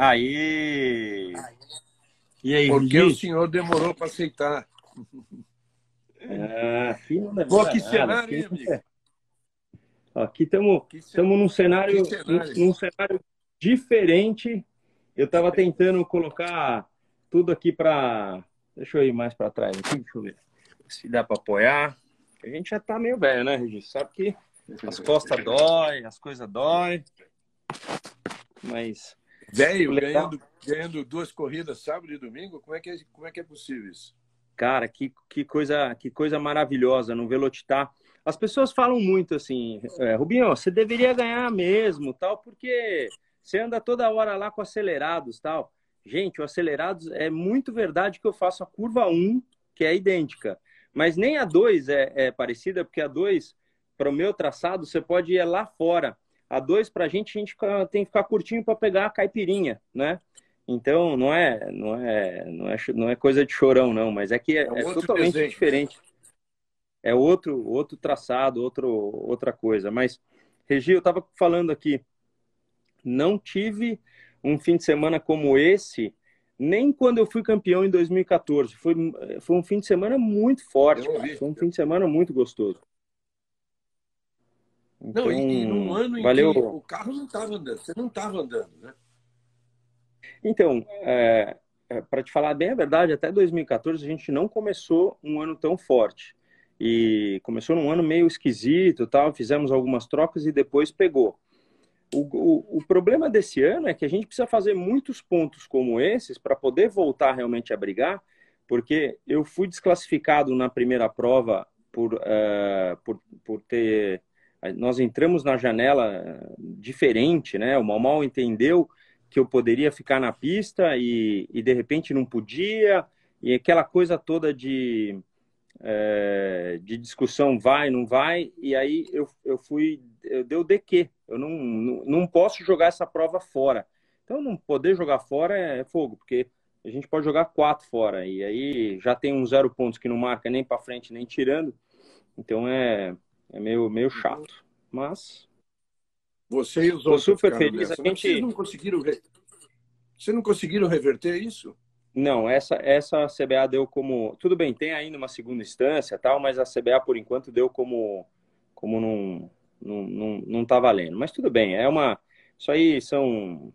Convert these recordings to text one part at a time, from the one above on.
Aí. E aí, Porque o senhor demorou para aceitar. Ah, aqui não Pô, que cenário, hein, amigo? Aqui estamos num cenário, cenário? Num, num cenário diferente. Eu estava tentando colocar tudo aqui para. Deixa eu ir mais para trás aqui, deixa eu ver se dá para apoiar. A gente já está meio velho, né, Regis? Sabe que as costas dói, as coisas dói. Mas. Velho, ganhando, ganhando duas corridas sábado e domingo, como é que é, como é, que é possível isso? Cara, que, que, coisa, que coisa maravilhosa no Velocitar. As pessoas falam muito assim, é, Rubinho, você deveria ganhar mesmo, tal, porque você anda toda hora lá com acelerados, tal. Gente, o acelerados é muito verdade que eu faço a curva 1, que é idêntica. Mas nem a 2 é, é parecida, porque a 2, para o meu traçado, você pode ir lá fora. A 2, para a gente, a gente tem que ficar curtinho para pegar a caipirinha, né? Então, não é, não é, não é, não é coisa de chorão, não, mas é que é, é, é totalmente desenho. diferente. É outro, outro traçado, outro, outra coisa. Mas, Regi, eu estava falando aqui, não tive um fim de semana como esse, nem quando eu fui campeão em 2014. Foi, foi um fim de semana muito forte, foi um fim de semana muito gostoso. Então, não, e, e num então, ano em valeu... que o carro não estava andando, você não estava andando, né? Então, é, é, para te falar bem a verdade, até 2014 a gente não começou um ano tão forte. E começou num ano meio esquisito, tal, fizemos algumas trocas e depois pegou. O, o, o problema desse ano é que a gente precisa fazer muitos pontos como esses para poder voltar realmente a brigar, porque eu fui desclassificado na primeira prova por, uh, por, por ter nós entramos na janela diferente, né? O Mal entendeu que eu poderia ficar na pista e, e de repente não podia, e aquela coisa toda de, é, de discussão vai, não vai, e aí eu, eu fui, eu deu de quê? Eu não, não, não posso jogar essa prova fora. Então, não poder jogar fora é fogo, porque a gente pode jogar quatro fora, e aí já tem um zero pontos que não marca nem para frente nem tirando, então é, é meio, meio chato, mas. Você e os outros super feliz. A gente... Vocês não conseguiram re... Vocês não conseguiram reverter isso? Não, essa essa CBA deu como tudo bem, tem ainda uma segunda instância tal, mas a CBA por enquanto deu como como não não, não, não tá valendo. Mas tudo bem, é uma isso aí são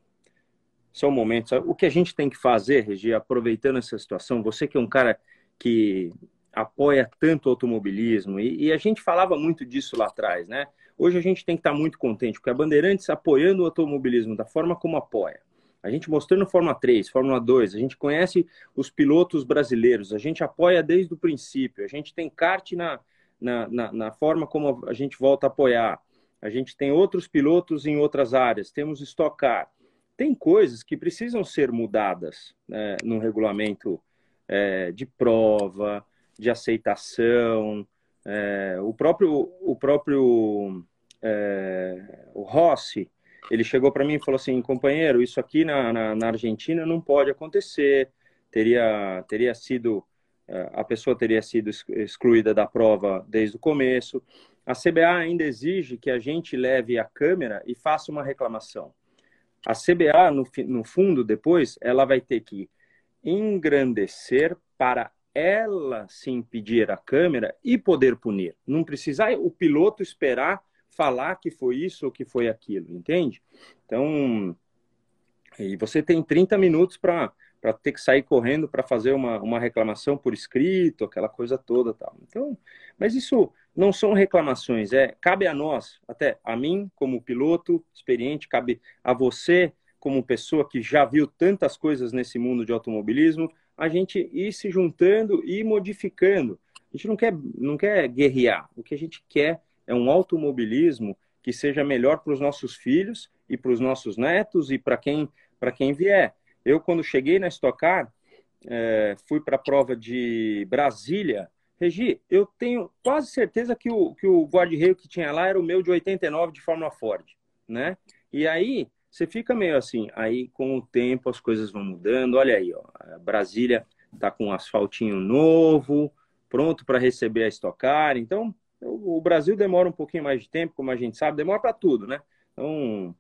são momentos. O que a gente tem que fazer, Regi, aproveitando essa situação, você que é um cara que apoia tanto o automobilismo, e, e, a gente falava muito disso lá atrás, né? Hoje a gente tem que estar muito contente, porque a Bandeirantes apoiando o automobilismo da forma como apoia, a gente mostrando Fórmula 3, Fórmula 2, a gente conhece os pilotos brasileiros, a gente apoia desde o princípio, a gente tem kart na, na, na, na forma como a gente volta a apoiar, a gente tem outros pilotos em outras áreas, temos Stock Car. Tem coisas que precisam ser mudadas né, no regulamento é, de prova, de aceitação. É, o próprio, o próprio é, o Rossi, ele chegou para mim e falou assim, companheiro, isso aqui na, na, na, Argentina não pode acontecer, teria, teria sido, é, a pessoa teria sido excluída da prova desde o começo. A CBA ainda exige que a gente leve a câmera e faça uma reclamação. A CBA, no, no fundo, depois, ela vai ter que engrandecer para ela se impedir a câmera e poder punir. Não precisa o piloto esperar falar que foi isso ou que foi aquilo, entende? Então, e você tem 30 minutos para ter que sair correndo para fazer uma, uma reclamação por escrito, aquela coisa toda tal. Então, mas isso não são reclamações, é cabe a nós, até a mim como piloto experiente, cabe a você como pessoa que já viu tantas coisas nesse mundo de automobilismo, a gente ir se juntando e modificando. A gente não quer, não quer guerrear. O que a gente quer é um automobilismo que seja melhor para os nossos filhos e para os nossos netos e para quem, quem vier. Eu, quando cheguei na Stock Car, é, fui para a prova de Brasília. Regi, eu tenho quase certeza que o, que o guarda-reio que tinha lá era o meu de 89 de Fórmula Ford, né? E aí, você fica meio assim, aí com o tempo as coisas vão mudando. Olha aí, ó, Brasília está com um asfaltinho novo, pronto para receber a estocar. Então, o Brasil demora um pouquinho mais de tempo, como a gente sabe, demora para tudo, né? Então,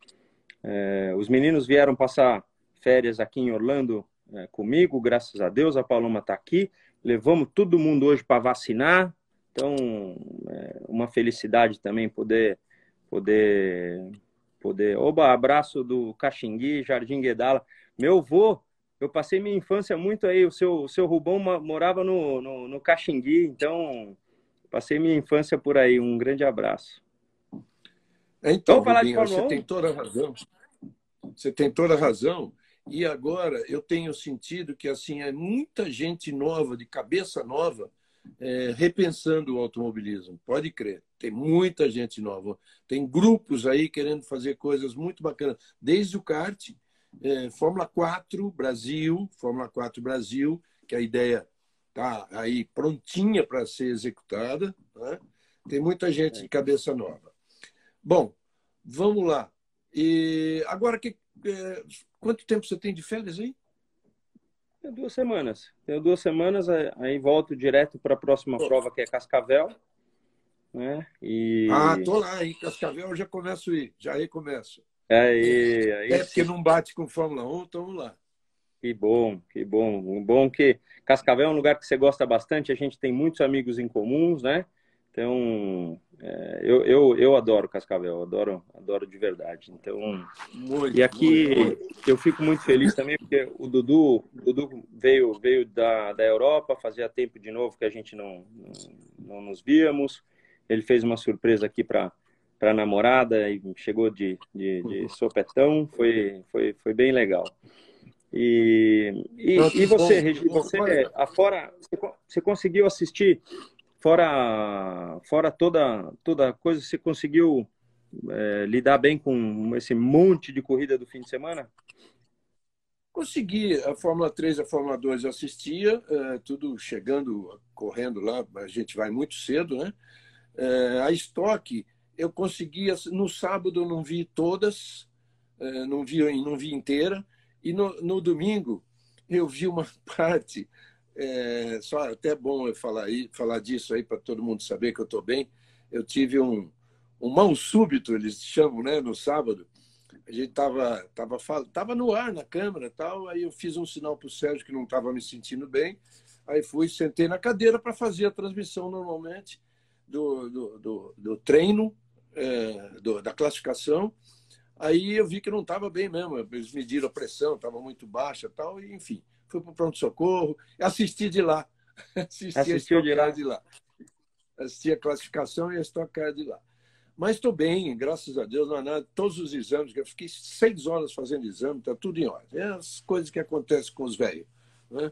é, os meninos vieram passar férias aqui em Orlando é, comigo, graças a Deus, a Paloma está aqui. Levamos todo mundo hoje para vacinar, então é uma felicidade também poder poder poder. Oba, abraço do Caxingui, Jardim Guedala. Meu avô, eu passei minha infância muito aí. O seu, o seu Rubão morava no, no, no Caxingui, então passei minha infância por aí. Um grande abraço. Então, Rubinho, você tem toda a razão. Você tem toda a razão. E agora eu tenho sentido que assim é muita gente nova, de cabeça nova, é, repensando o automobilismo. Pode crer. Tem muita gente nova. Tem grupos aí querendo fazer coisas muito bacanas. Desde o kart, é, Fórmula 4 Brasil, Fórmula 4 Brasil, que a ideia está aí prontinha para ser executada. Né? Tem muita gente de cabeça nova. Bom, vamos lá. E agora, que, é, quanto tempo você tem de férias aí? Tenho duas semanas. Tenho duas semanas, aí volto direto para a próxima prova, que é Cascavel. Né? E... Ah, tô lá, em Cascavel eu já começo a ir, já recomeço. Aí, aí é porque não bate com Fórmula 1, então vamos lá. Que bom, que bom. Bom que Cascavel é um lugar que você gosta bastante, a gente tem muitos amigos em comuns, né? Então, é, eu, eu, eu adoro Cascavel, adoro, adoro de verdade. Então, muito, e aqui muito. eu fico muito feliz também porque o Dudu, o Dudu veio, veio da, da Europa, fazia tempo de novo que a gente não, não, não nos víamos. Ele fez uma surpresa aqui para para namorada e chegou de, de, de, sopetão, foi, foi, foi bem legal. E, e, e você, Regi, você, afora, você conseguiu assistir fora, fora toda, toda coisa, você conseguiu é, lidar bem com esse monte de corrida do fim de semana? Consegui. A Fórmula 3 a Fórmula 2 eu assistia, é, tudo chegando, correndo lá, a gente vai muito cedo, né? É, a estoque, eu conseguia. No sábado eu não vi todas, é, não vi, não vi inteira, e no, no domingo eu vi uma parte é, só até bom eu falar, aí, falar disso aí para todo mundo saber que eu estou bem. Eu tive um, um mal súbito, eles chamam, né, no sábado. A gente estava tava, tava no ar na câmera tal, aí eu fiz um sinal para o Sérgio que não estava me sentindo bem. Aí fui, sentei na cadeira para fazer a transmissão normalmente do, do, do, do treino, é, do, da classificação. Aí eu vi que não estava bem mesmo. Eles mediram a pressão, estava muito baixa tal, e enfim fui para o pronto-socorro, assisti de lá. assisti Assistiu de lá. de lá. Assisti a classificação e a estocar de lá. Mas estou bem, graças a Deus, não há nada. Todos os exames, eu fiquei seis horas fazendo exame, está tudo em ordem. É as coisas que acontecem com os velhos. Né?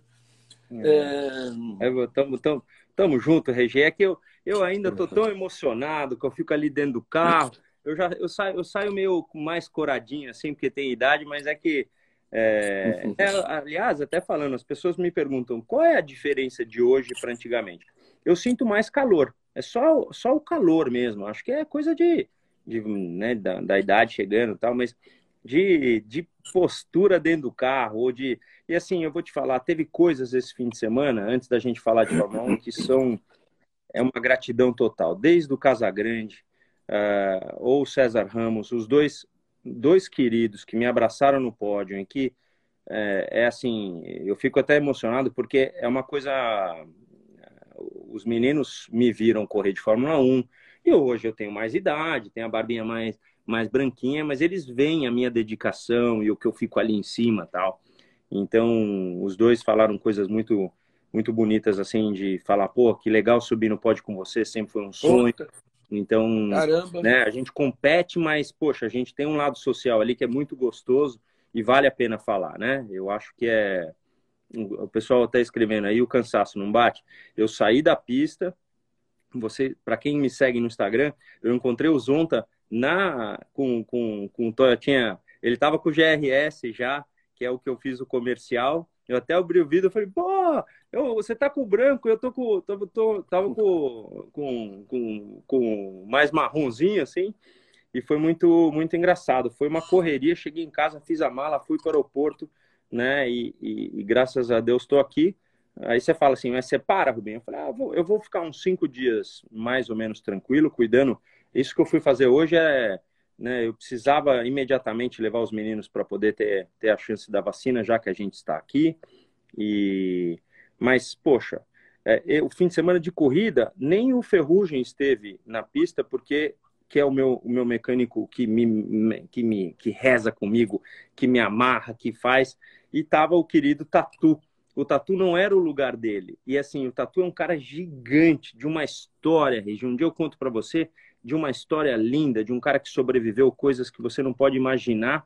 É... É, tamo, tamo, tamo junto, Regi. É que eu, eu ainda estou tão emocionado que eu fico ali dentro do carro. Eu já eu saio, eu saio meio mais coradinho, assim, porque tem idade, mas é que é, é, aliás, até falando, as pessoas me perguntam qual é a diferença de hoje para antigamente. Eu sinto mais calor, é só, só o calor mesmo. Acho que é coisa de, de né, da, da, idade chegando e tal, mas de, de postura dentro do carro, ou de. E assim, eu vou te falar, teve coisas esse fim de semana, antes da gente falar de Fórmula 1, que são. É uma gratidão total. Desde o Casagrande, uh, ou César Ramos, os dois dois queridos que me abraçaram no pódio, em que é, é, assim, eu fico até emocionado porque é uma coisa. Os meninos me viram correr de Fórmula 1 e hoje eu tenho mais idade, tenho a barbinha mais, mais branquinha, mas eles veem a minha dedicação e o que eu fico ali em cima tal. Então, os dois falaram coisas muito muito bonitas assim de falar, pô, que legal subir no pódio com você, sempre foi um sonho. Então, né, a gente compete, mas, poxa, a gente tem um lado social ali que é muito gostoso e vale a pena falar, né? Eu acho que é. O pessoal está escrevendo aí, o cansaço não bate. Eu saí da pista, você, para quem me segue no Instagram, eu encontrei o Zonta na com com com tinha, ele tava com o GRS já, que é o que eu fiz o comercial. Eu até abri o vídeo e falei, pô, eu, você tá com branco, eu tô com. Tô, tô, tava com, com, com, com mais marronzinho, assim. E foi muito, muito engraçado. Foi uma correria, cheguei em casa, fiz a mala, fui para o aeroporto, né? E, e, e graças a Deus estou aqui. Aí você fala assim, mas você para, Rubinho? Eu falei, ah, eu, vou, eu vou ficar uns cinco dias mais ou menos tranquilo, cuidando. Isso que eu fui fazer hoje é, né? Eu precisava imediatamente levar os meninos para poder ter, ter a chance da vacina, já que a gente está aqui. E mas poxa, é, o fim de semana de corrida nem o Ferrugem esteve na pista porque que é o meu, o meu mecânico que me, que me que reza comigo, que me amarra, que faz, e tava o querido Tatu. O Tatu não era o lugar dele. E assim, o Tatu é um cara gigante, de uma história, Regi. Um dia eu conto para você de uma história linda, de um cara que sobreviveu coisas que você não pode imaginar.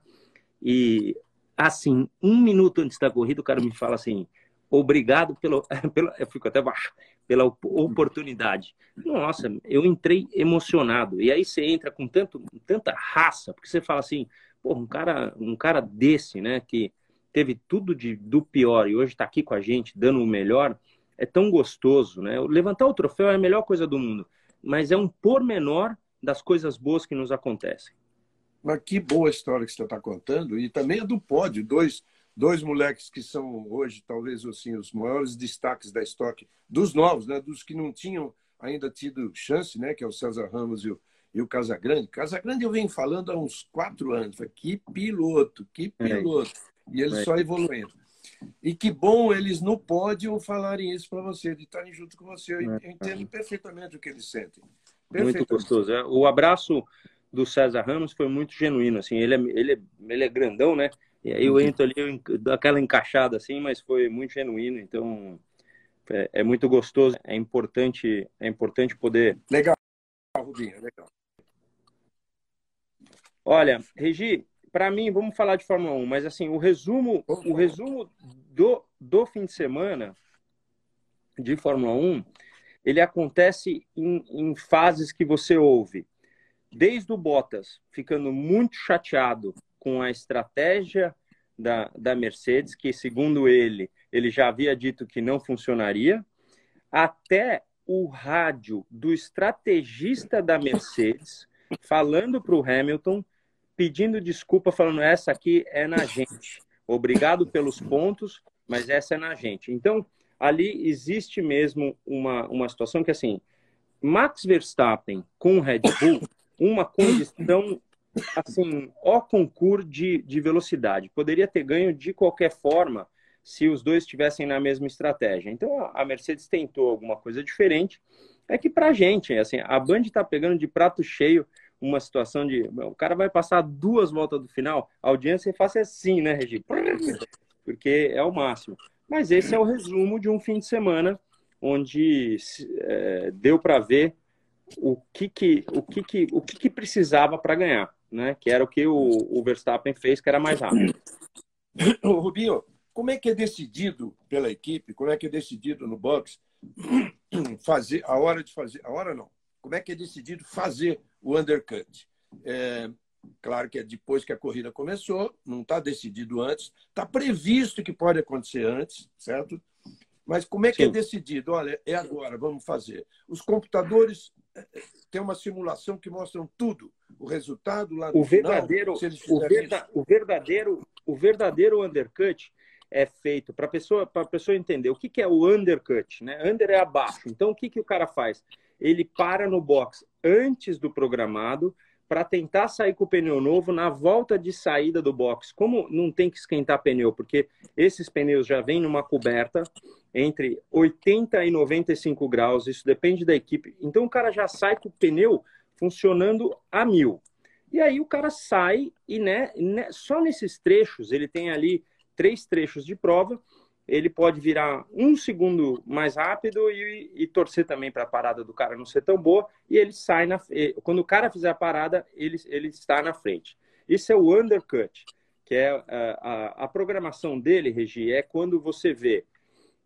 E assim, um minuto antes da corrida, o cara me fala assim: obrigado pelo, pelo eu fico até pela oportunidade. Nossa, eu entrei emocionado. E aí você entra com tanto, tanta raça, porque você fala assim, pô, um cara, um cara desse, né, que teve tudo de, do pior e hoje está aqui com a gente, dando o melhor, é tão gostoso, né? Levantar o troféu é a melhor coisa do mundo, mas é um pormenor das coisas boas que nos acontecem. Mas que boa história que você está contando, e também a do pódio, dois dois moleques que são hoje talvez assim os maiores destaques da estoque dos novos, né, dos que não tinham ainda tido chance, né, que é o César Ramos e o, e o Casagrande. Casagrande eu venho falando há uns quatro anos, que piloto, que é. piloto, é. e eles é. só evoluindo. E que bom eles no pódio falarem isso para você, de estarem junto com você. Eu, é. entendo perfeitamente o que eles sentem. Muito gostoso. O abraço do César Ramos foi muito genuíno. Assim, ele é, ele é, ele é grandão, né? E aí eu uhum. entro ali, eu dou aquela encaixada assim, mas foi muito genuíno, então é, é, muito gostoso, é importante, é importante poder. Legal, Rubinho, legal. Olha, Regi, para mim, vamos falar de Fórmula 1, mas assim, o resumo, o resumo do, do fim de semana de Fórmula 1, ele acontece em, em fases que você ouve. Desde o Bottas ficando muito chateado com a estratégia da, da Mercedes, que, segundo ele, ele já havia dito que não funcionaria, até o rádio do estrategista da Mercedes falando para o Hamilton, pedindo desculpa, falando: essa aqui é na gente. Obrigado pelos pontos, mas essa é na gente. Então, ali existe mesmo uma, uma situação que, assim, Max Verstappen com Red Bull, uma condição assim, ó concurso de, de velocidade. Poderia ter ganho de qualquer forma se os dois estivessem na mesma estratégia. Então a Mercedes tentou alguma coisa diferente. É que pra gente, assim, a Band está pegando de prato cheio uma situação de o cara vai passar duas voltas do final, a audiência faça assim, né, Regi? Porque é o máximo. Mas esse é o resumo de um fim de semana onde é, deu para ver o que que o que que o que, que precisava para ganhar né? Que era o que o, o Verstappen fez, que era mais rápido. Rubinho, como é que é decidido pela equipe, como é que é decidido no box fazer a hora de fazer, a hora não, como é que é decidido fazer o undercut? É, claro que é depois que a corrida começou, não está decidido antes, está previsto que pode acontecer antes, certo? Mas como é que é Sim. é decidido? Olha, é agora, vamos fazer. Os computadores têm uma simulação que mostram tudo o resultado lá no o verdadeiro, final, o, verda, o, verdadeiro, o verdadeiro undercut é feito para a pessoa, para pessoa entender o que, que é o undercut, né? Under é abaixo. Então o que, que o cara faz? Ele para no box antes do programado para tentar sair com o pneu novo na volta de saída do box. Como não tem que esquentar pneu, porque esses pneus já vêm numa coberta entre 80 e 95 graus, isso depende da equipe. Então o cara já sai com o pneu funcionando a mil. E aí o cara sai e né, né, só nesses trechos, ele tem ali três trechos de prova, ele pode virar um segundo mais rápido e, e torcer também para a parada do cara não ser tão boa, e ele sai na quando o cara fizer a parada, ele, ele está na frente. Isso é o undercut, que é a, a, a programação dele, Regi, é quando você vê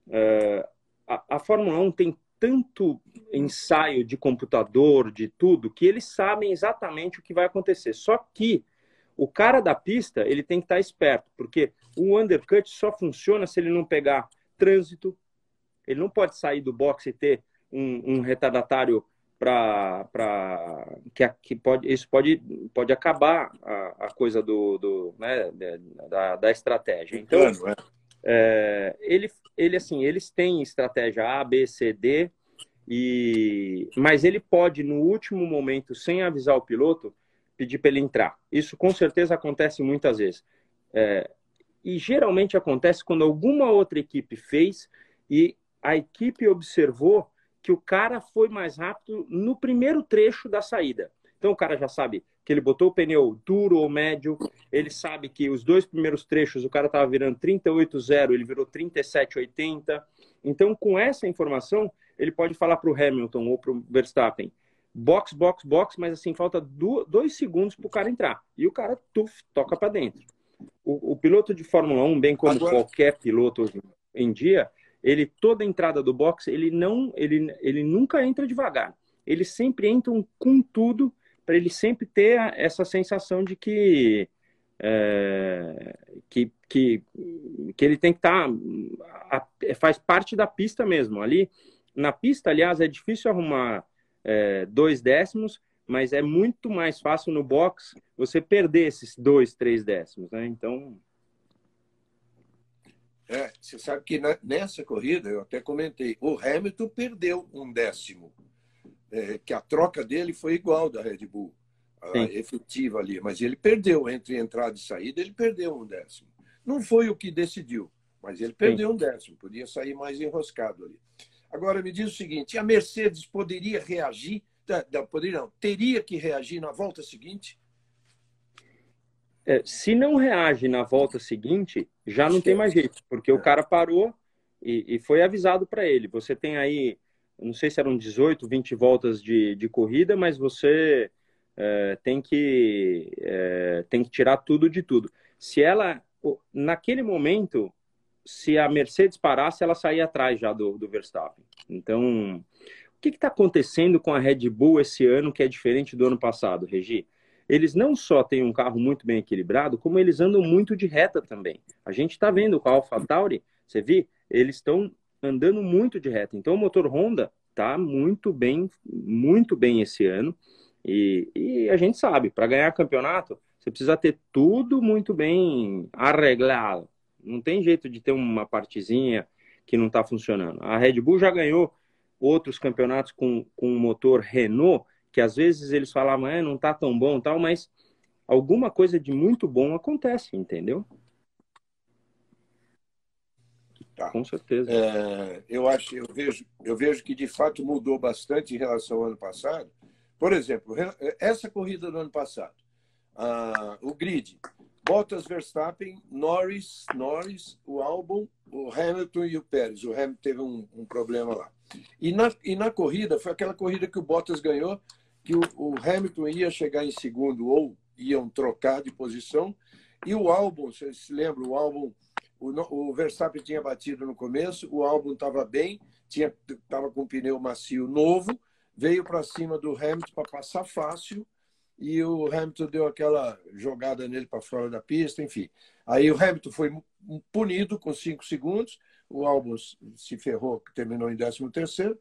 uh, a, a Fórmula 1 tem tanto ensaio de computador, de tudo, que eles sabem exatamente o que vai acontecer. Só que o cara da pista, ele tem que estar esperto, porque o undercut só funciona se ele não pegar trânsito, ele não pode sair do box e ter um, um retardatário para que, que pode isso pode pode acabar a, a coisa do, do né, da, da estratégia então é. é, ele ele assim, eles têm estratégia A, B, C, D, e mas ele pode no último momento, sem avisar o piloto, pedir para ele entrar. Isso com certeza acontece muitas vezes. É, e geralmente acontece quando alguma outra equipe fez e a equipe observou que o cara foi mais rápido no primeiro trecho da saída. Então o cara já sabe que ele botou o pneu duro ou médio, ele sabe que os dois primeiros trechos o cara estava virando 38,0, ele virou 37,80. Então, com essa informação, ele pode falar para o Hamilton ou para o Verstappen: box, box, box, mas assim, falta dois segundos para o cara entrar. E o cara, tuf, toca para dentro. O, o, piloto de Fórmula 1, bem como Agora... qualquer piloto hoje em dia, ele toda entrada do box, ele não, ele, ele nunca entra devagar. Eles sempre entram com tudo para ele sempre ter essa sensação de que é, que, que, que ele tem que estar tá, faz parte da pista mesmo ali na pista aliás é difícil arrumar é, dois décimos mas é muito mais fácil no box você perder esses dois três décimos né então é, você sabe que nessa corrida eu até comentei o Hamilton perdeu um décimo é, que a troca dele foi igual da Red Bull efetiva ali, mas ele perdeu entre entrada e saída, ele perdeu um décimo. Não foi o que decidiu, mas ele perdeu Sim. um décimo, podia sair mais enroscado ali. Agora me diz o seguinte: a Mercedes poderia reagir? Poderia não, teria que reagir na volta seguinte? É, se não reage na volta seguinte, já não tem mais jeito, porque é. o cara parou e, e foi avisado para ele. Você tem aí, não sei se eram 18, 20 voltas de, de corrida, mas você é, tem, que, é, tem que tirar tudo de tudo. Se ela, naquele momento, se a Mercedes parasse, ela saía atrás já do, do Verstappen. Então, o que está acontecendo com a Red Bull esse ano que é diferente do ano passado, Regi? Eles não só têm um carro muito bem equilibrado, como eles andam muito de reta também. A gente está vendo com a AlphaTauri, você viu? Eles estão andando muito de reta. Então, o motor Honda está muito bem, muito bem esse ano. E, e a gente sabe, para ganhar campeonato, você precisa ter tudo muito bem arreglado. Não tem jeito de ter uma partezinha que não está funcionando. A Red Bull já ganhou outros campeonatos com, com motor Renault, que às vezes eles falavam, é, não está tão bom tal, mas alguma coisa de muito bom acontece, entendeu? Tá. Com certeza. É, eu acho, eu vejo, eu vejo que de fato mudou bastante em relação ao ano passado, por exemplo, essa corrida do ano passado, uh, o grid, Bottas, Verstappen, Norris, Norris, o Albon, o Hamilton e o Pérez. O Hamilton teve um, um, problema lá. E na, e na corrida, foi aquela corrida que o Bottas ganhou, que o, o Hamilton ia chegar em segundo ou iam trocar de posição. E o Albon, vocês se lembram, o Albon, o, o Verstappen tinha batido no começo, o Albon estava bem, estava com um pneu macio novo, veio para cima do Hamilton para passar fácil e o Hamilton deu aquela jogada nele para fora da pista, enfim. Aí o Hamilton foi punido com cinco segundos, o Albon se ferrou, terminou em 13 terceiro.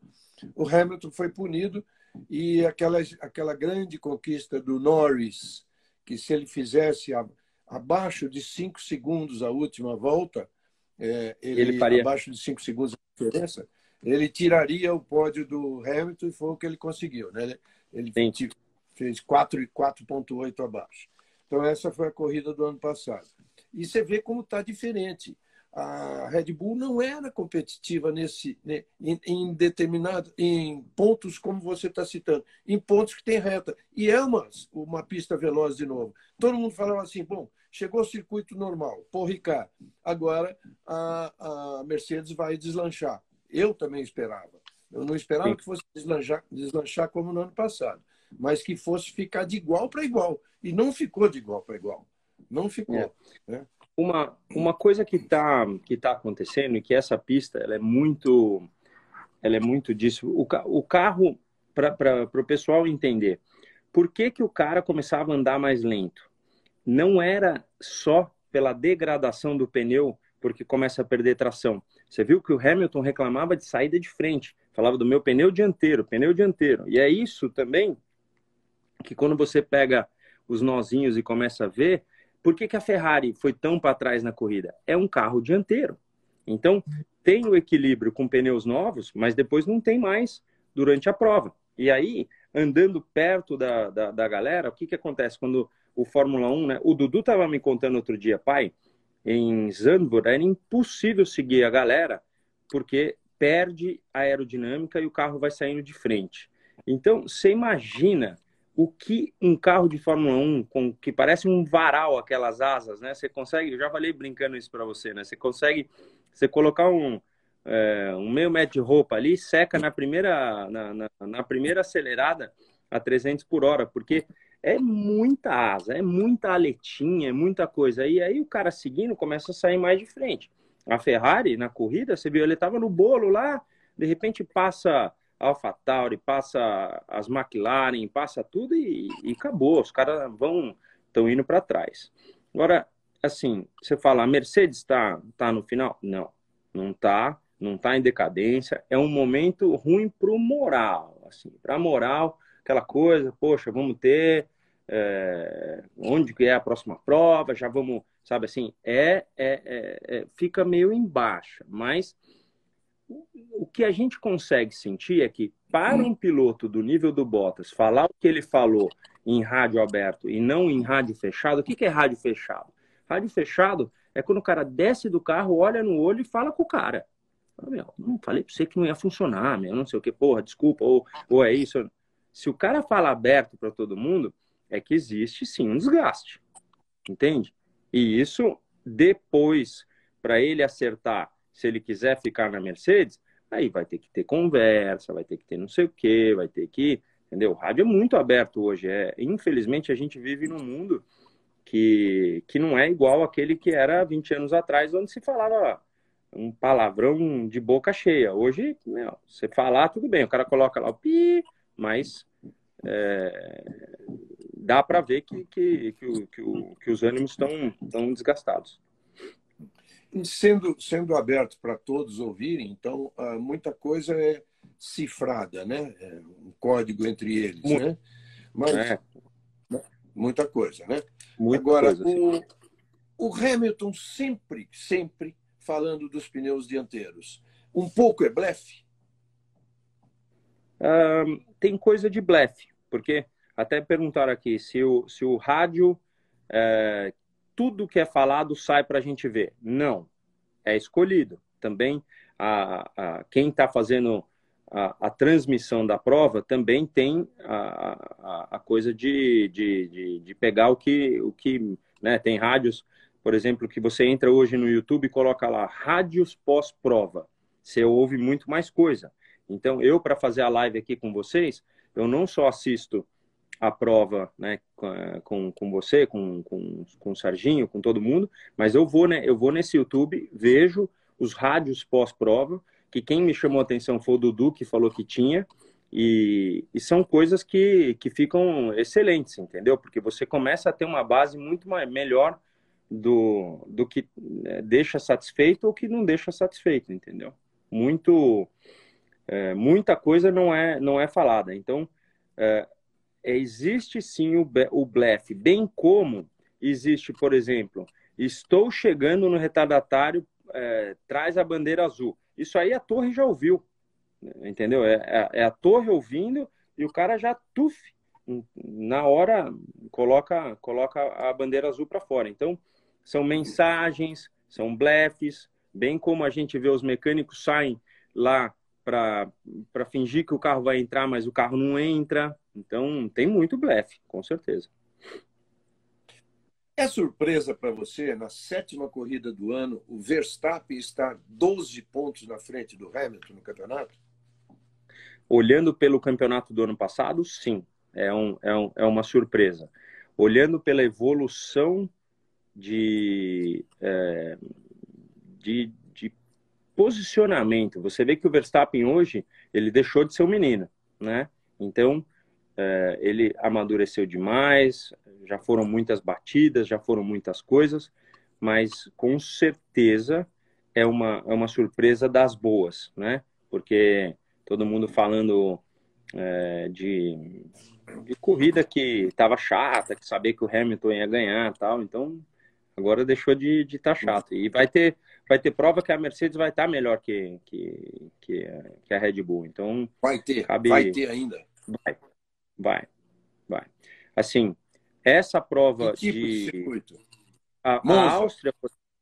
O Hamilton foi punido e aquela, aquela grande conquista do Norris, que se ele fizesse a, abaixo de cinco segundos a última volta, é, ele, ele faria abaixo de cinco segundos a diferença, ele tiraria o pódio do Hamilton e foi o que ele conseguiu. Né? Ele Sim. Fez 4,8 abaixo. Então, essa foi a corrida do ano passado. E você vê como está diferente. A Red Bull não era competitiva nesse, né, em, em determinado, em pontos como você está citando, em pontos que tem reta. E é uma, uma pista veloz de novo. Todo mundo falava assim: bom, chegou o circuito normal, por Ricard, agora a, a Mercedes vai deslanchar. Eu também esperava. Eu não esperava Sim. que fosse deslanchar, deslanchar como no ano passado, mas que fosse ficar de igual para igual. E não ficou de igual para igual. Não ficou. É. Né? Uma, uma coisa que está que tá acontecendo e que essa pista ela é muito ela é muito disso. O, o carro, para o pessoal entender, por que, que o cara começava a andar mais lento? Não era só pela degradação do pneu, porque começa a perder tração. Você viu que o Hamilton reclamava de saída de frente, falava do meu pneu dianteiro, pneu dianteiro. E é isso também que quando você pega os nozinhos e começa a ver, por que, que a Ferrari foi tão para trás na corrida? É um carro dianteiro. Então, tem o equilíbrio com pneus novos, mas depois não tem mais durante a prova. E aí, andando perto da, da, da galera, o que, que acontece quando o Fórmula 1, né? O Dudu estava me contando outro dia, pai, em Zandvoort era impossível seguir a galera porque perde a aerodinâmica e o carro vai saindo de frente. Então, você imagina o que um carro de Fórmula 1, com, que parece um varal, aquelas asas, né? Você consegue, eu já falei brincando isso para você, né? Você consegue, você colocar um, é, um meio metro de roupa ali, seca na primeira, na, na, na primeira acelerada a 300 por hora, porque é muita asa, é muita aletinha, é muita coisa. E aí o cara seguindo começa a sair mais de frente. A Ferrari, na corrida, você viu, ele estava no bolo lá, de repente passa Alpha Tauri, passa as McLaren, passa tudo e, e acabou. Os caras vão estão indo para trás. Agora, assim, você fala, a Mercedes está tá no final? Não, não está, não está em decadência. É um momento ruim para o moral, assim, para a moral aquela coisa, poxa, vamos ter é, onde que é a próxima prova, já vamos, sabe assim, é, é, é, é fica meio embaixo, mas o que a gente consegue sentir é que para um piloto do nível do Bottas falar o que ele falou em rádio aberto e não em rádio fechado, o que, que é rádio fechado? Rádio fechado é quando o cara desce do carro, olha no olho e fala com o cara. Meu, não falei para você que não ia funcionar, meu, não sei o que, porra, desculpa, ou, ou é isso. Se o cara fala aberto para todo mundo, é que existe sim um desgaste. Entende? E isso depois, para ele acertar, se ele quiser ficar na Mercedes, aí vai ter que ter conversa, vai ter que ter não sei o quê, vai ter que. Entendeu? O rádio é muito aberto hoje. É, infelizmente, a gente vive num mundo que, que não é igual aquele que era 20 anos atrás, onde se falava um palavrão de boca cheia. Hoje, meu, você falar, tudo bem, o cara coloca lá o pi, mas é, dá para ver que, que, que, que, que, os ânimos estão desgastados. Sendo, sendo aberto para todos ouvirem, então ah, muita coisa é cifrada, né? É um código entre eles, Muito. né? Mas é. Né? muita coisa, né? Muita Agora, coisa, o, o Hamilton sempre, sempre falando dos pneus dianteiros. Um pouco é blefe? tem coisa de blefe, porque até perguntaram aqui se o, se o rádio, é, tudo que é falado sai para a gente ver. Não, é escolhido. Também a, a quem está fazendo a, a, transmissão da prova também tem a, a, a coisa de, de, de, de, pegar o que, o que né, tem rádios, por exemplo, que você entra hoje no YouTube e coloca lá rádios pós-prova. Você ouve muito mais coisa. Então, eu, para fazer a live aqui com vocês, eu não só assisto a prova né, com, com você, com, com, com o Serginho, com todo mundo, mas eu vou, né, eu vou nesse YouTube, vejo os rádios pós-prova, que quem me chamou a atenção foi o Dudu, que falou que tinha, e, e, são coisas que, que ficam excelentes, entendeu? Porque você começa a ter uma base muito melhor do, do que né, deixa satisfeito ou que não deixa satisfeito, entendeu? Muito é, muita coisa não é, não é falada. Então, é, existe sim o, o blefe, bem como existe, por exemplo, estou chegando no retardatário, é, traz a bandeira azul. Isso aí a torre já ouviu, entendeu? É, é, é a torre ouvindo e o cara já tuf, na hora coloca, coloca a bandeira azul para fora. Então, são mensagens, são blefes, bem como a gente vê os mecânicos saem lá para fingir que o carro vai entrar, mas o carro não entra. Então, tem muito blefe, com certeza. É surpresa para você, na sétima corrida do ano, o Verstappen está 12 pontos na frente do Hamilton no campeonato? Olhando pelo campeonato do ano passado, sim, é, um, é, um, é uma surpresa. Olhando pela evolução de, é, de, posicionamento. Você vê que o Verstappen hoje, ele deixou de ser um menino, né? Então, é, ele amadureceu demais, já foram muitas batidas, já foram muitas coisas, mas com certeza é uma, é uma surpresa das boas, né? Porque todo mundo falando é, de, de corrida que estava chata, que sabia que o Hamilton ia ganhar tal, então agora deixou de estar de tá chato. E vai ter vai ter prova que a Mercedes vai estar melhor que, que, que, que a Red Bull. Então vai ter, cabe... vai ter ainda. Vai, Vai, vai. Assim, essa prova tipo de... de circuito? A, a, Áustria,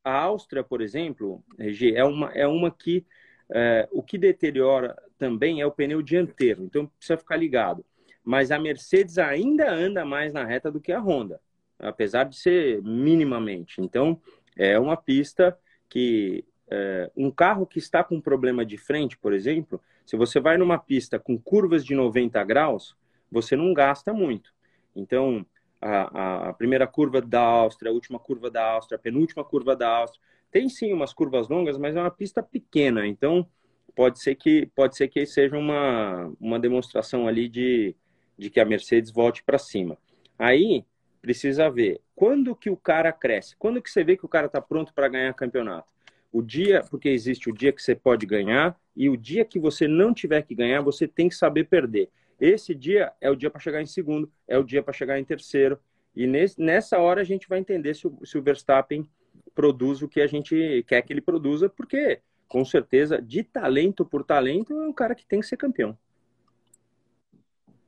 a Áustria, por exemplo, Regi, é uma, é uma que é, o que deteriora também é o pneu dianteiro, então precisa ficar ligado. Mas a Mercedes ainda anda mais na reta do que a Honda, apesar de ser minimamente. Então, é uma pista que é, um carro que está com problema de frente, por exemplo, se você vai numa pista com curvas de 90 graus, você não gasta muito. Então, a, a, primeira curva da Áustria, a última curva da Áustria, a penúltima curva da Áustria. Tem sim umas curvas longas, mas é uma pista pequena, então pode ser que pode ser que seja uma, uma demonstração ali de, de que a Mercedes volte para cima. Aí precisa ver quando que o cara cresce, quando que você vê que o cara está pronto para ganhar campeonato. O dia, porque existe o dia que você pode ganhar e o dia que você não tiver que ganhar, você tem que saber perder. Esse dia é o dia para chegar em segundo, é o dia para chegar em terceiro. E nesse, nessa hora a gente vai entender se o, se o Verstappen produz o que a gente quer que ele produza, porque, com certeza, de talento por talento, é um cara que tem que ser campeão.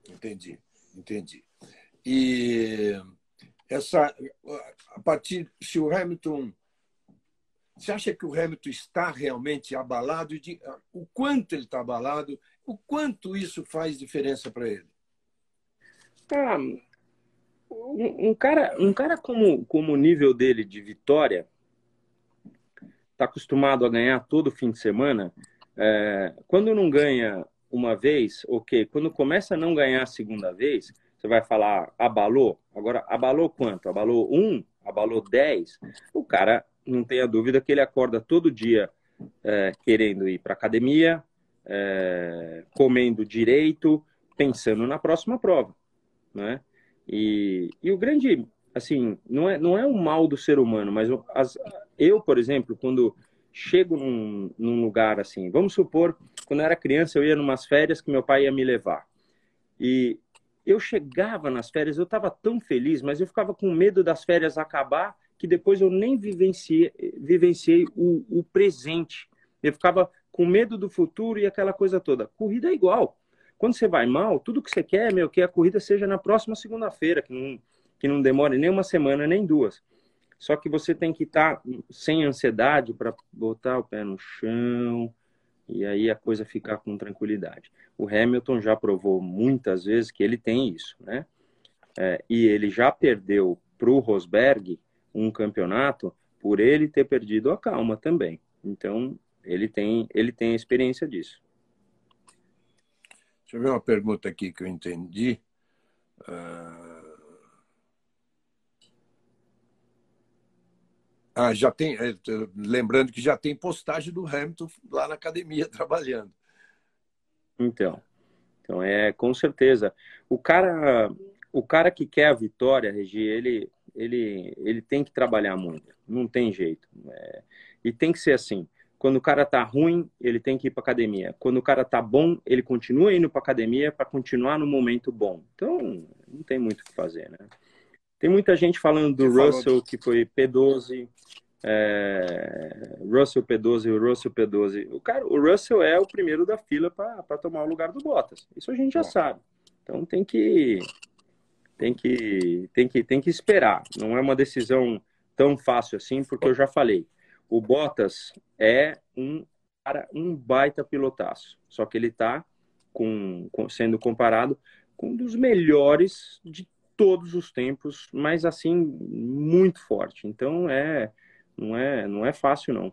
Entendi, entendi. E essa, a partir, se o Hamilton você acha que o Hamilton está realmente abalado? De, o quanto ele está abalado? O quanto isso faz diferença para ele? Ah, um, um, cara, um cara como, como o nível dele de vitória, está acostumado a ganhar todo fim de semana. É, quando não ganha uma vez, ok. Quando começa a não ganhar a segunda vez, você vai falar abalou. Agora, abalou quanto? Abalou um? Abalou dez? O cara não tenha dúvida que ele acorda todo dia é, querendo ir para academia, é, comendo direito, pensando na próxima prova, né? E, e o grande, assim, não é, não é o mal do ser humano, mas as, eu, por exemplo, quando chego num, num lugar assim, vamos supor, quando eu era criança, eu ia numas férias que meu pai ia me levar. E eu chegava nas férias, eu estava tão feliz, mas eu ficava com medo das férias acabar que depois eu nem vivenciei, vivenciei o, o presente. Eu ficava com medo do futuro e aquela coisa toda. Corrida é igual. Quando você vai mal, tudo que você quer, meu, que a corrida seja na próxima segunda-feira, que não, que não demore nem uma semana, nem duas. Só que você tem que estar tá sem ansiedade para botar o pé no chão e aí a coisa ficar com tranquilidade. O Hamilton já provou muitas vezes que ele tem isso, né? É, e ele já perdeu para o Rosberg um campeonato por ele ter perdido a calma também. Então, ele tem, ele tem experiência disso. Deixa eu ver uma pergunta aqui que eu entendi. Uh... Ah, já tem. É, lembrando que já tem postagem do Hamilton lá na academia trabalhando. Então, então é com certeza. O cara, o cara que quer a vitória, Regi, ele, ele, ele tem que trabalhar muito, não tem jeito. É, e tem que ser assim. Quando o cara tá ruim, ele tem que ir para academia. Quando o cara tá bom, ele continua indo para academia para continuar no momento bom. Então, não tem muito o que fazer, né? Tem muita gente falando do Você Russell, falou... que foi P12, é... Russell P12, Russell P12. O, cara, o Russell é o primeiro da fila para tomar o lugar do Bottas. Isso a gente já sabe. Então tem que tem que, tem que, tem que esperar. Não é uma decisão tão fácil assim, porque eu já falei. O Bottas é um cara, um baita pilotaço. Só que ele está com, com, sendo comparado com um dos melhores de todos os tempos, mas assim muito forte. Então é não é não é fácil não.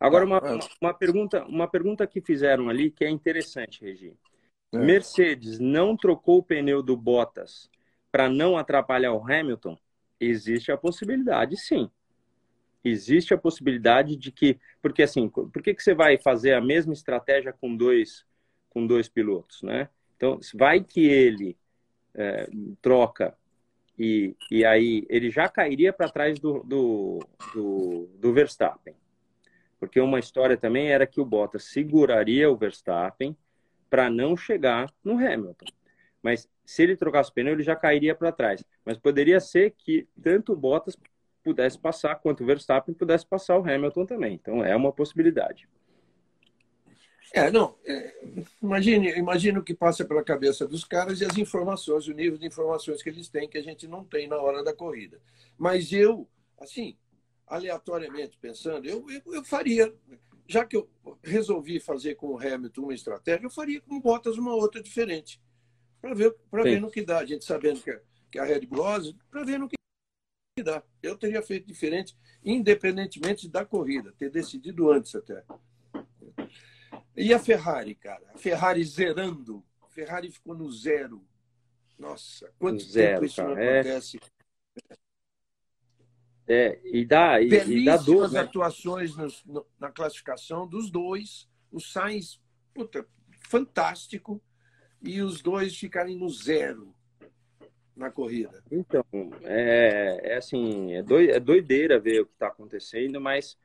Agora uma, uma pergunta uma pergunta que fizeram ali que é interessante, Regi. É. Mercedes não trocou o pneu do Bottas para não atrapalhar o Hamilton? Existe a possibilidade, sim. Existe a possibilidade de que, porque assim, por que, que você vai fazer a mesma estratégia com dois com dois pilotos, né? Então, vai que ele é, troca e, e aí ele já cairia para trás do, do, do, do Verstappen. Porque uma história também era que o Bottas seguraria o Verstappen para não chegar no Hamilton. Mas se ele trocasse o pneu, ele já cairia para trás. Mas poderia ser que tanto o Bottas pudesse passar, quanto o Verstappen pudesse passar o Hamilton também. Então é uma possibilidade. É, não. É, imagine, imagine o que passa pela cabeça dos caras e as informações, o nível de informações que eles têm que a gente não tem na hora da corrida. Mas eu, assim, aleatoriamente pensando, eu, eu, eu faria, já que eu resolvi fazer com o Hamilton uma estratégia, eu faria com o Bottas uma outra diferente. Para ver, ver no que dá. A gente sabendo que, que a Red Bull, para ver no que dá. Eu teria feito diferente, independentemente da corrida, ter decidido antes até. E a Ferrari, cara? A Ferrari zerando. A Ferrari ficou no zero. Nossa, quanto zero, tempo isso cara, não é. acontece? É, e dá, e, e dá dor, né? atuações no, na classificação dos dois. O Sainz, puta, fantástico. E os dois ficarem no zero na corrida. Então, é, é assim, é, doi, é doideira ver o que está acontecendo, mas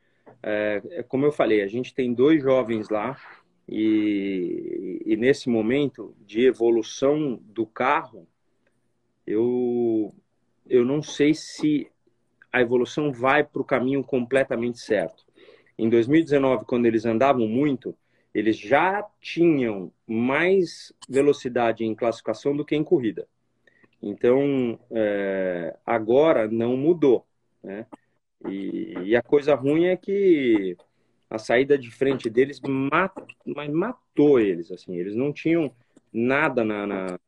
é, é, como eu falei, a gente tem dois jovens lá e, e nesse momento de evolução do carro, eu, eu não sei se a evolução vai para o caminho completamente certo. Em 2019, quando eles andavam muito, eles já tinham mais velocidade em classificação do que em corrida. Então, é, agora não mudou. Né? E, e, a coisa ruim é que a saída de frente deles mat, mas matou eles. assim Eles não tinham nada na, na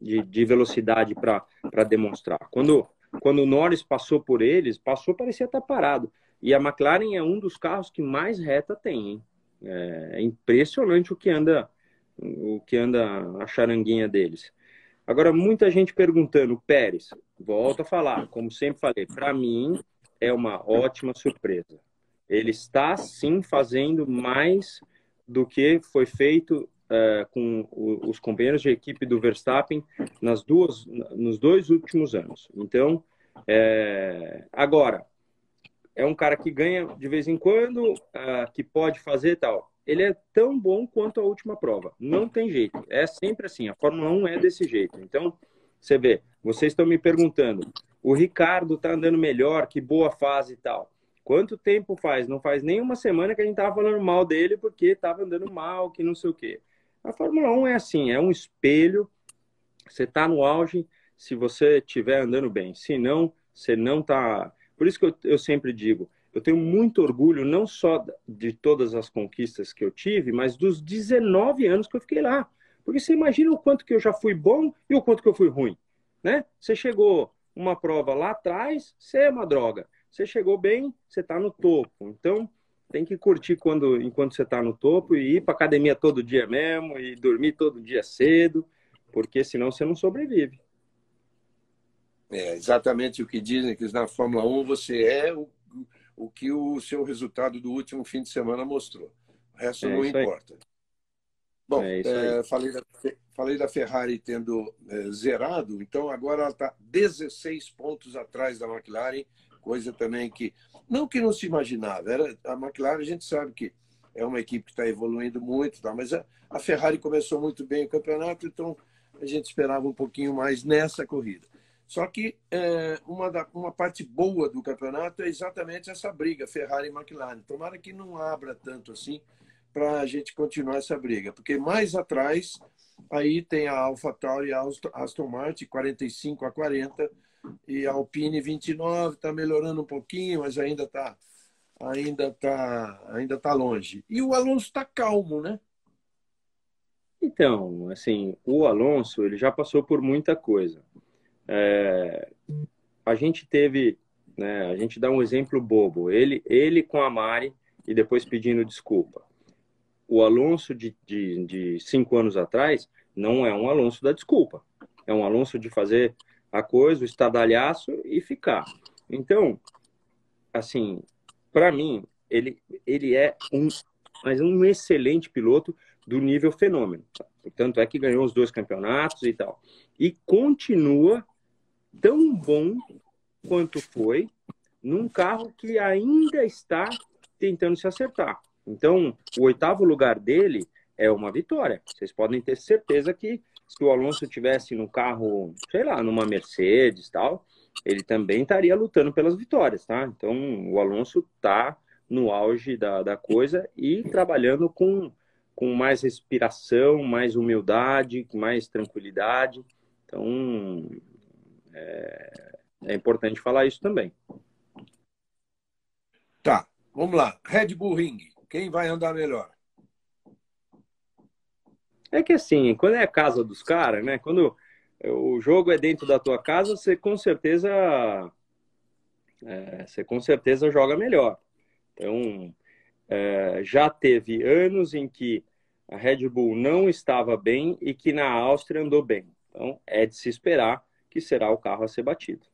de, de, velocidade para demonstrar. Quando, quando o Norris passou por eles, passou, parecia estar parado. E a McLaren é um dos carros que mais reta tem. Hein? É, é impressionante o que anda o que anda a charanguinha deles. Agora, muita gente perguntando, Pérez, volto a falar, como sempre falei, para mim é uma ótima surpresa. Ele está sim fazendo mais do que foi feito uh, com os companheiros de equipe do Verstappen nas duas, nos dois últimos anos. Então, é, agora, é um cara que ganha de vez em quando, uh, que pode fazer tal. Ele é tão bom quanto a última prova. Não tem jeito. É sempre assim. A Fórmula 1 é desse jeito. Então, você vê, vocês estão me perguntando, o Ricardo está andando melhor, que boa fase e tal. Quanto tempo faz? Não faz nem uma semana que a gente estava falando mal dele porque estava andando mal, que não sei o quê. A Fórmula 1 é assim, é um espelho. Você está no auge se você estiver andando bem. Se não, você não está. Por isso que eu, eu sempre digo, eu tenho muito orgulho não só de todas as conquistas que eu tive, mas dos 19 anos que eu fiquei lá. Porque você imagina o quanto que eu já fui bom e o quanto que eu fui ruim, né? Você chegou uma prova lá atrás, você é uma droga. Você chegou bem, você está no topo. Então, tem que curtir quando, enquanto você está no topo e ir para academia todo dia mesmo e dormir todo dia cedo, porque senão você não sobrevive. É exatamente o que dizem, que na Fórmula 1 você é o, o que o seu resultado do último fim de semana mostrou. O resto é não importa. Aí. Bom, é é, falei, da, falei da Ferrari tendo é, zerado, então agora ela está 16 pontos atrás da McLaren coisa também que não que não se imaginava. Era a McLaren a gente sabe que é uma equipe que está evoluindo muito, tá? Mas a, a, Ferrari começou muito bem o campeonato, então a gente esperava um pouquinho mais nessa corrida. Só que é, uma, da, uma parte boa do campeonato é exatamente essa briga Ferrari e McLaren. Tomara que não abra tanto assim para a gente continuar essa briga, porque mais atrás aí tem a AlphaTauri e a Aston Martin 45 a 40 e a Alpine 29 está melhorando um pouquinho, mas ainda está ainda tá, ainda tá longe. E o Alonso está calmo, né? Então, assim, o Alonso ele já passou por muita coisa. É, a gente teve, né, a gente dá um exemplo bobo. Ele, ele com a Mari e depois pedindo desculpa. O Alonso de, de, de cinco anos atrás não é um Alonso da desculpa. É um Alonso de fazer a coisa, o estadalhaço e ficar. Então, assim, para mim, ele, ele é um, mas um excelente piloto do nível fenômeno. Tanto é que ganhou os dois campeonatos e tal. E continua tão bom quanto foi num carro que ainda está tentando se acertar. Então, o oitavo lugar dele é uma vitória. Vocês podem ter certeza que se o Alonso tivesse no carro, sei lá, numa Mercedes tal, ele também estaria lutando pelas vitórias, tá? Então, o Alonso tá no auge da, da coisa e trabalhando com, com mais respiração, mais humildade, mais tranquilidade. Então, é, é importante falar isso também. Tá, vamos lá. Red Bull Ring, quem vai andar melhor? É que assim, quando é a casa dos caras, né? Quando o jogo é dentro da tua casa, você com certeza é, você com certeza joga melhor. Então, é, já teve anos em que a Red Bull não estava bem e que na Áustria andou bem. Então, é de se esperar que será o carro a ser batido.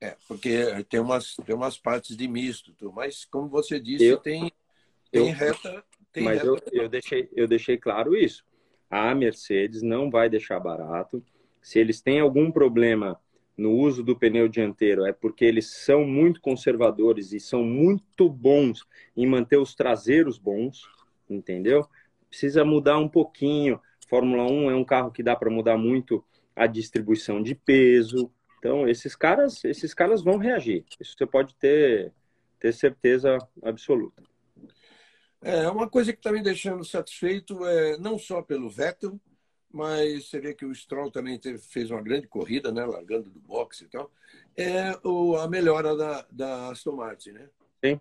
É, porque tem umas, tem umas partes de misto, mas como você disse, eu, tem, tem eu, reta. Tem mas. Eu, eu, deixei, eu deixei claro isso. A Mercedes não vai deixar barato. Se eles têm algum problema no uso do pneu dianteiro é porque eles são muito conservadores e são muito bons em manter os traseiros bons, entendeu? Precisa mudar um pouquinho. Fórmula 1 é um carro que dá para mudar muito a distribuição de peso. Então, esses caras, esses caras vão reagir. Isso você pode ter, ter certeza absoluta. É, uma coisa que está me deixando satisfeito é não só pelo Vettel, mas você vê que o Stroll também teve, fez uma grande corrida, né, largando do boxe e tal, é o, a melhora da, da Aston Martin, né? Sim.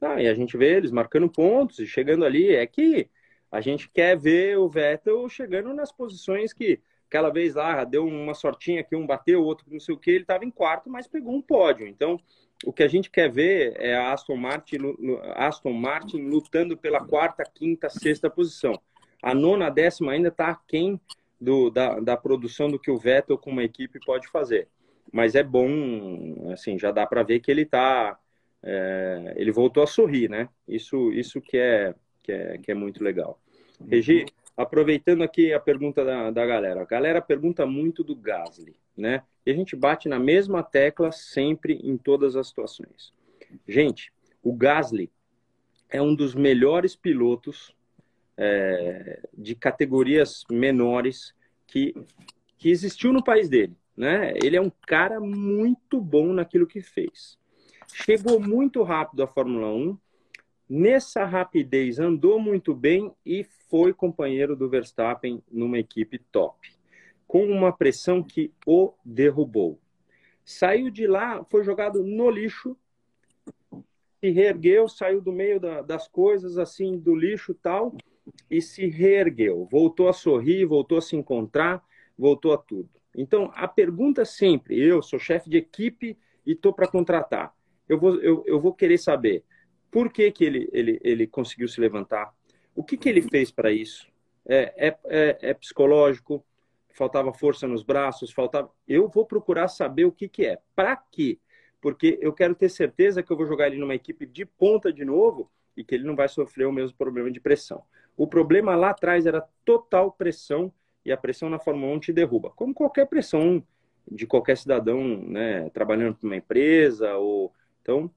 Ah, e a gente vê eles marcando pontos e chegando ali. É que a gente quer ver o Vettel chegando nas posições que aquela vez lá deu uma sortinha que um bateu, o outro não sei o que, ele estava em quarto, mas pegou um pódio. Então, o que a gente quer ver é a Aston Martin, Aston Martin lutando pela quarta, quinta, sexta posição. A nona, décima ainda está aquém do, da, da produção do que o Vettel com uma equipe pode fazer. Mas é bom, assim, já dá para ver que ele está, é, ele voltou a sorrir, né? Isso, isso que é, que é, que é muito legal. Regi, aproveitando aqui a pergunta da, da galera. A galera pergunta muito do Gasly, né? E a gente bate na mesma tecla sempre em todas as situações. Gente, o Gasly é um dos melhores pilotos é, de categorias menores que, que existiu no país dele. Né? Ele é um cara muito bom naquilo que fez. Chegou muito rápido à Fórmula 1, nessa rapidez andou muito bem e foi companheiro do Verstappen numa equipe top, com uma pressão que o derrubou. Saiu de lá, foi jogado no lixo, se reergueu, saiu do meio da, das coisas, assim, do lixo tal, e se reergueu, voltou a sorrir, voltou a se encontrar, voltou a tudo. Então, a pergunta sempre, eu sou chefe de equipe e estou para contratar, eu vou, eu, eu vou querer saber por que, que ele, ele, ele conseguiu se levantar, o que, que ele fez para isso. É, é, é, é, psicológico, faltava força nos braços, faltava. Eu vou procurar saber o que, que é. Para quê? Porque eu quero ter certeza que eu vou jogar ele numa equipe de ponta de novo e que ele não vai sofrer o mesmo problema de pressão. O problema lá atrás era total pressão e a pressão na Fórmula 1 te derruba, como qualquer pressão de qualquer cidadão, né, trabalhando para uma empresa ou então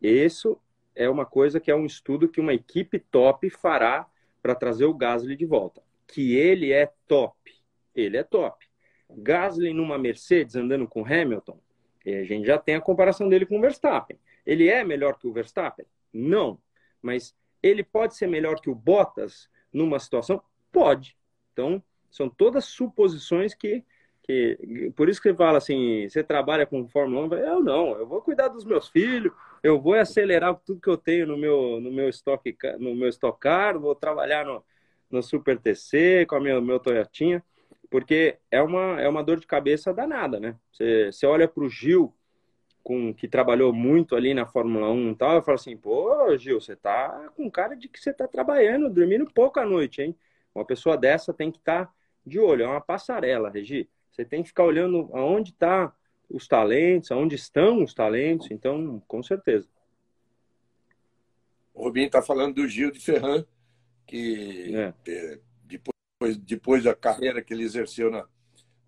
isso é uma coisa que é um estudo que uma equipe top fará para trazer o Gasly de volta. Que ele é top, ele é top. Gasly numa Mercedes andando com Hamilton, a gente já tem a comparação dele com o Verstappen. Ele é melhor que o Verstappen? Não, mas ele pode ser melhor que o Bottas numa situação? Pode. Então, são todas suposições que, que. Por isso que ele fala assim: você trabalha com Fórmula 1? Eu não, eu vou cuidar dos meus filhos, eu vou acelerar tudo que eu tenho no meu, no meu, estoque, no meu Stock Car, vou trabalhar no, no Super TC com a minha, meu Toyotinha, porque é uma, é uma dor de cabeça danada, né? Você, você olha para o Gil com que trabalhou muito ali na Fórmula 1 e tal, eu falo assim, pô, Gil, você tá com cara de que você tá trabalhando, dormindo pouco à noite, hein? Uma pessoa dessa tem que estar tá de olho, é uma passarela, Regi. Você tem que ficar olhando aonde tá os talentos, aonde estão os talentos, então, com certeza. O Rubinho está falando do Gil de Ferran, que é. é. depois, depois da carreira que ele exerceu na,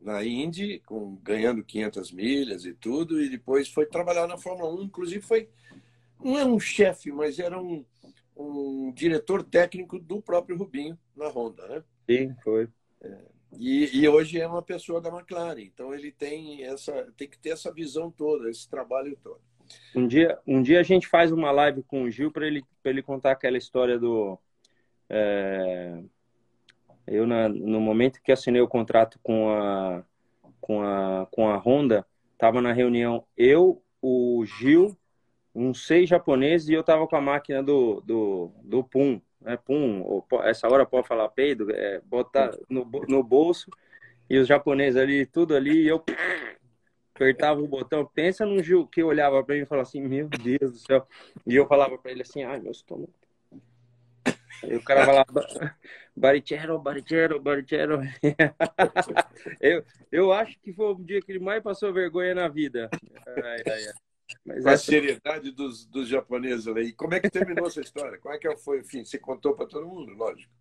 na Indy, com, ganhando 500 milhas e tudo, e depois foi trabalhar na Fórmula 1. Inclusive, foi não é um chefe, mas era um, um diretor técnico do próprio Rubinho na Honda, né? Sim, foi. É, e, e, hoje é uma pessoa da McLaren, então ele tem essa tem que ter essa visão toda, esse trabalho todo. Um dia, um dia a gente faz uma live com o Gil para ele, ele contar aquela história do. É, eu, na, no momento que assinei o contrato com a, com a, com a Honda, estava na reunião eu, o Gil, uns seis japoneses e eu estava com a máquina do, do, do Pum. Né? Pum, ou, essa hora pode falar peido, é, botar no, no bolso e os japoneses ali, tudo ali, e eu apertava o botão. Pensa num Gil que olhava para mim e falava assim: Meu Deus do céu. E eu falava para ele assim: Ai, meu estômago. Aí o cara falava: Barichero, Barichero, Barichero. eu, eu acho que foi o dia que ele mais passou vergonha na vida. Ai, ai, ai. Mas a essa... seriedade dos, dos japoneses ali. Como é que terminou essa história? Como é que foi? Enfim, você contou para todo mundo, lógico.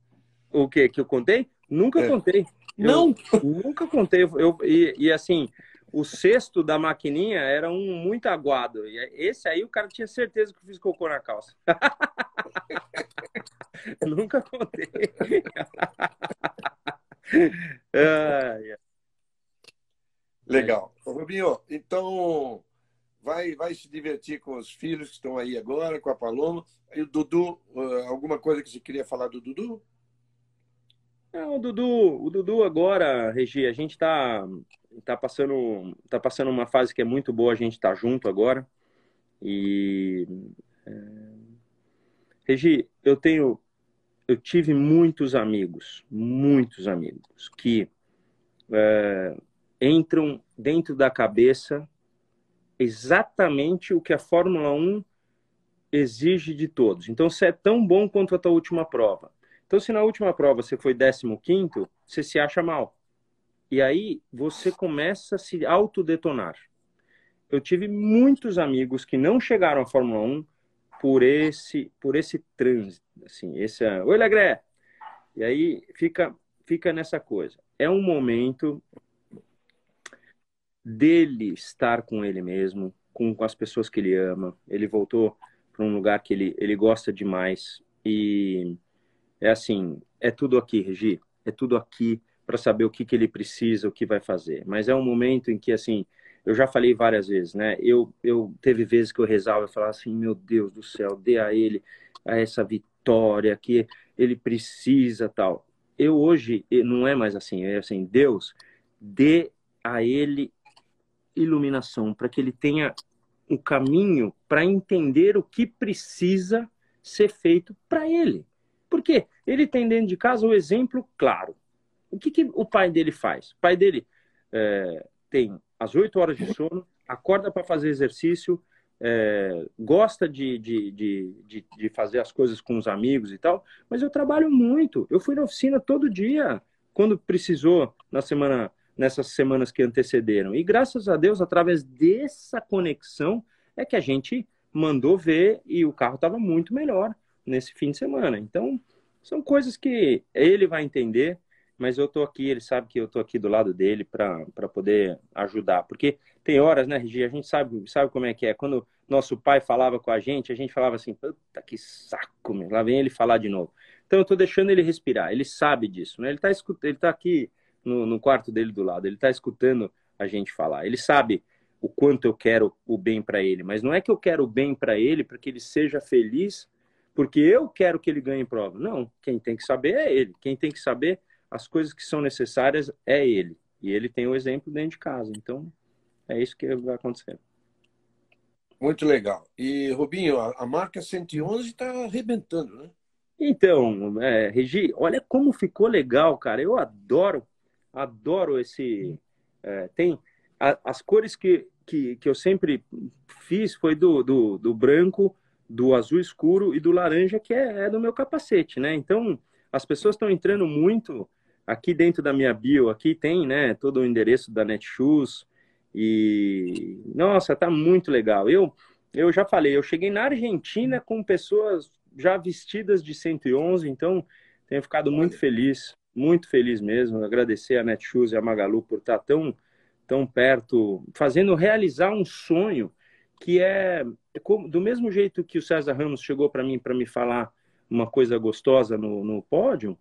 O que que eu contei? Nunca é. contei. Não, eu, nunca contei. Eu, e, e, assim, o cesto da maquininha era um muito aguado. E esse aí o cara tinha certeza que eu fiz cocô na calça. nunca contei. ah, Legal. Rubinho, então vai, vai se divertir com os filhos que estão aí agora, com a Paloma. E o Dudu, ah, alguma coisa que você queria falar do Dudu? Não, o Dudu, o Dudu agora, Regi, a gente está tá passando, tá passando uma fase que é muito boa, a gente está junto agora. E é... Regi, eu tenho, eu tive muitos amigos, muitos amigos que é, entram dentro da cabeça exatamente o que a Fórmula 1 exige de todos. Então, você é tão bom quanto a tua última prova. Então, se na última prova você foi 15 você se acha mal. E aí você começa a se autodetonar. Eu tive muitos amigos que não chegaram à Fórmula 1 por esse por esse trânsito, assim, esse Oi, Legré. E aí fica fica nessa coisa. É um momento dele estar com ele mesmo, com, as pessoas que ele ama. Ele voltou para um lugar que ele, ele gosta demais. E é assim, é tudo aqui, Regi. É tudo aqui para saber o que, que ele precisa, o que vai fazer. Mas é um momento em que, assim, eu já falei várias vezes, né? Eu, eu teve vezes que eu rezava e falava assim, meu Deus do céu, dê a ele a essa vitória que ele precisa, tal. Eu hoje não é mais assim, é assim, Deus, dê a ele iluminação, para que ele tenha o caminho para entender o que precisa ser feito para ele. Porque ele tem dentro de casa o exemplo claro. O que, que, o pai dele faz? O pai dele é, tem as oito horas de sono, acorda para fazer exercício, é, gosta de, de, de, de, fazer as coisas com os amigos e tal, mas eu trabalho muito. Eu fui na oficina todo dia, quando precisou, na semana nessas semanas que antecederam. E graças a Deus, através dessa conexão, é que a gente mandou ver e o carro estava muito melhor nesse fim de semana. Então, são coisas que ele vai entender, mas eu estou aqui, ele sabe que eu estou aqui do lado dele para poder ajudar. Porque tem horas, né, Regi, a gente sabe, sabe como é que é. Quando nosso pai falava com a gente, a gente falava assim, puta que saco, meu. lá vem ele falar de novo. Então eu estou deixando ele respirar, ele sabe disso, né? Ele está ele tá aqui no, no quarto dele do lado. Ele está escutando a gente falar. Ele sabe o quanto eu quero o bem para ele, mas não é que eu quero o bem para ele para que ele seja feliz, porque eu quero que ele ganhe prova. Não, quem tem que saber é ele. Quem tem que saber as coisas que são necessárias é ele. E ele tem o exemplo dentro de casa. Então, é isso que vai acontecer. Muito legal. E, Rubinho, a, marca 111 está arrebentando, né? Então, é, Regi, olha como ficou legal, cara. Eu adoro adoro esse. É, tem a, as cores que, que, que eu sempre fiz foi do, do, do, branco, do azul escuro e do laranja, que é, é do meu capacete, né? Então, as pessoas estão entrando muito aqui dentro da minha bio. Aqui tem, né, todo o endereço da Netshoes. E, nossa, tá muito legal. Eu, eu já falei, eu cheguei na Argentina com pessoas já vestidas de 111, então tenho ficado muito feliz muito feliz mesmo. Agradecer a Netshoes e a Magalu por estar tão, tão perto, fazendo realizar um sonho que é, é do mesmo jeito que o César Ramos chegou para mim para me falar uma coisa gostosa no, no pódio.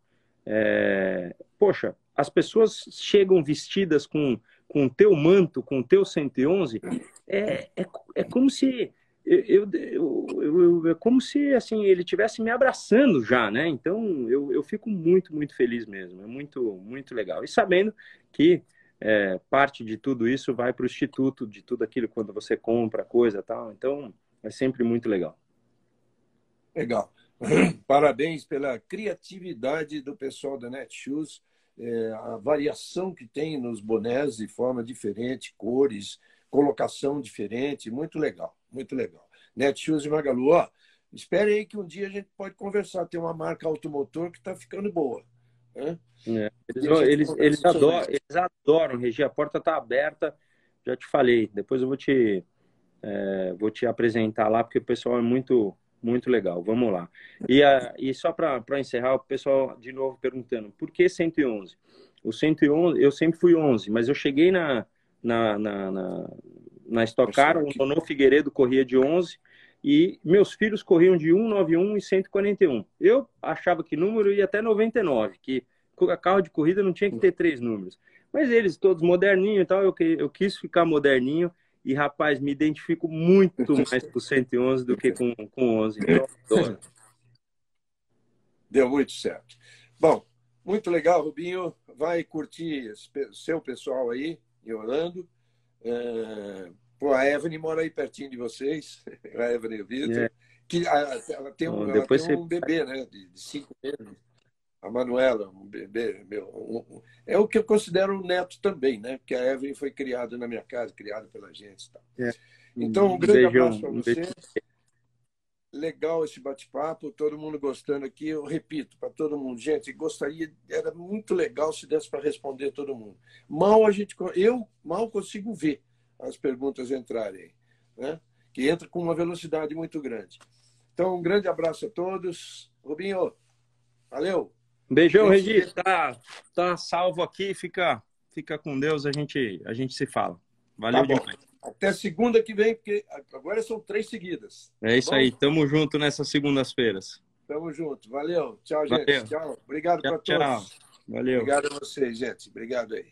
É, poxa, as pessoas chegam vestidas com, com o teu manto, com o teu 111, é, é, é como se eu, eu, eu, é como se assim ele tivesse me abraçando já, né? Então eu, eu fico muito, muito feliz mesmo. É muito, muito legal. E sabendo que é, parte de tudo isso vai para o instituto, de tudo aquilo quando você compra coisa tal. Então é sempre muito legal. Legal. Parabéns pela criatividade do pessoal da Netshoes, é, a variação que tem nos bonés de forma diferente, cores, colocação diferente, muito legal, muito legal. Netshoes e Magalu, ó, espere aí que um dia a gente pode conversar. Tem uma marca automotor que está ficando boa. Né? É, eles, eles, eles, adoram, eles adoram, Regi, a porta está aberta, já te falei. Depois eu vou te, é, vou te apresentar lá, porque o pessoal é muito, muito legal. Vamos lá. E, a, e só para encerrar, o pessoal de novo perguntando, por que 111? O 111, eu sempre fui 11, mas eu cheguei na, na, na, na, na Stock Car, o Nono Figueiredo corria de 11 e meus filhos corriam de 191 e 141. Eu achava que número ia até 99, que carro de corrida não tinha que ter três números. Mas eles todos moderninho e tal, eu, eu quis ficar moderninho e, rapaz, me identifico muito mais com 111 do que com, com 11. Então, Deu muito certo. Bom, muito legal, Rubinho. Vai curtir seu pessoal aí em Orlando. É... Pô, a Evelyn mora aí pertinho de vocês, a Evelyn e Vitor. É. Que, ela tem um, ela tem um bebê, né? De, de cinco meses. A Manuela, um bebê meu. Um, um, é o que eu considero um neto também, né? Porque a Evelyn foi criada na minha casa, criada pela gente. Tá? É. Então, um grande beijão, abraço para você. Legal esse bate-papo, todo mundo gostando aqui. Eu repito para todo mundo, gente, gostaria, era muito legal se desse para responder todo mundo. Mal a gente, eu mal consigo ver as perguntas entrarem, né? Que entra com uma velocidade muito grande. Então, um grande abraço a todos. Rubinho, valeu. Beijão, Regi. Tá, tá salvo aqui. Fica, fica com Deus. A gente, a gente se fala. Valeu tá demais. Até segunda que vem, porque agora são três seguidas. É isso aí. Tamo junto nessas segundas-feiras. Tamo junto. Valeu. Tchau, gente. Valeu. Tchau. Obrigado para todos. Tchau. Valeu. Obrigado a vocês, gente. Obrigado aí.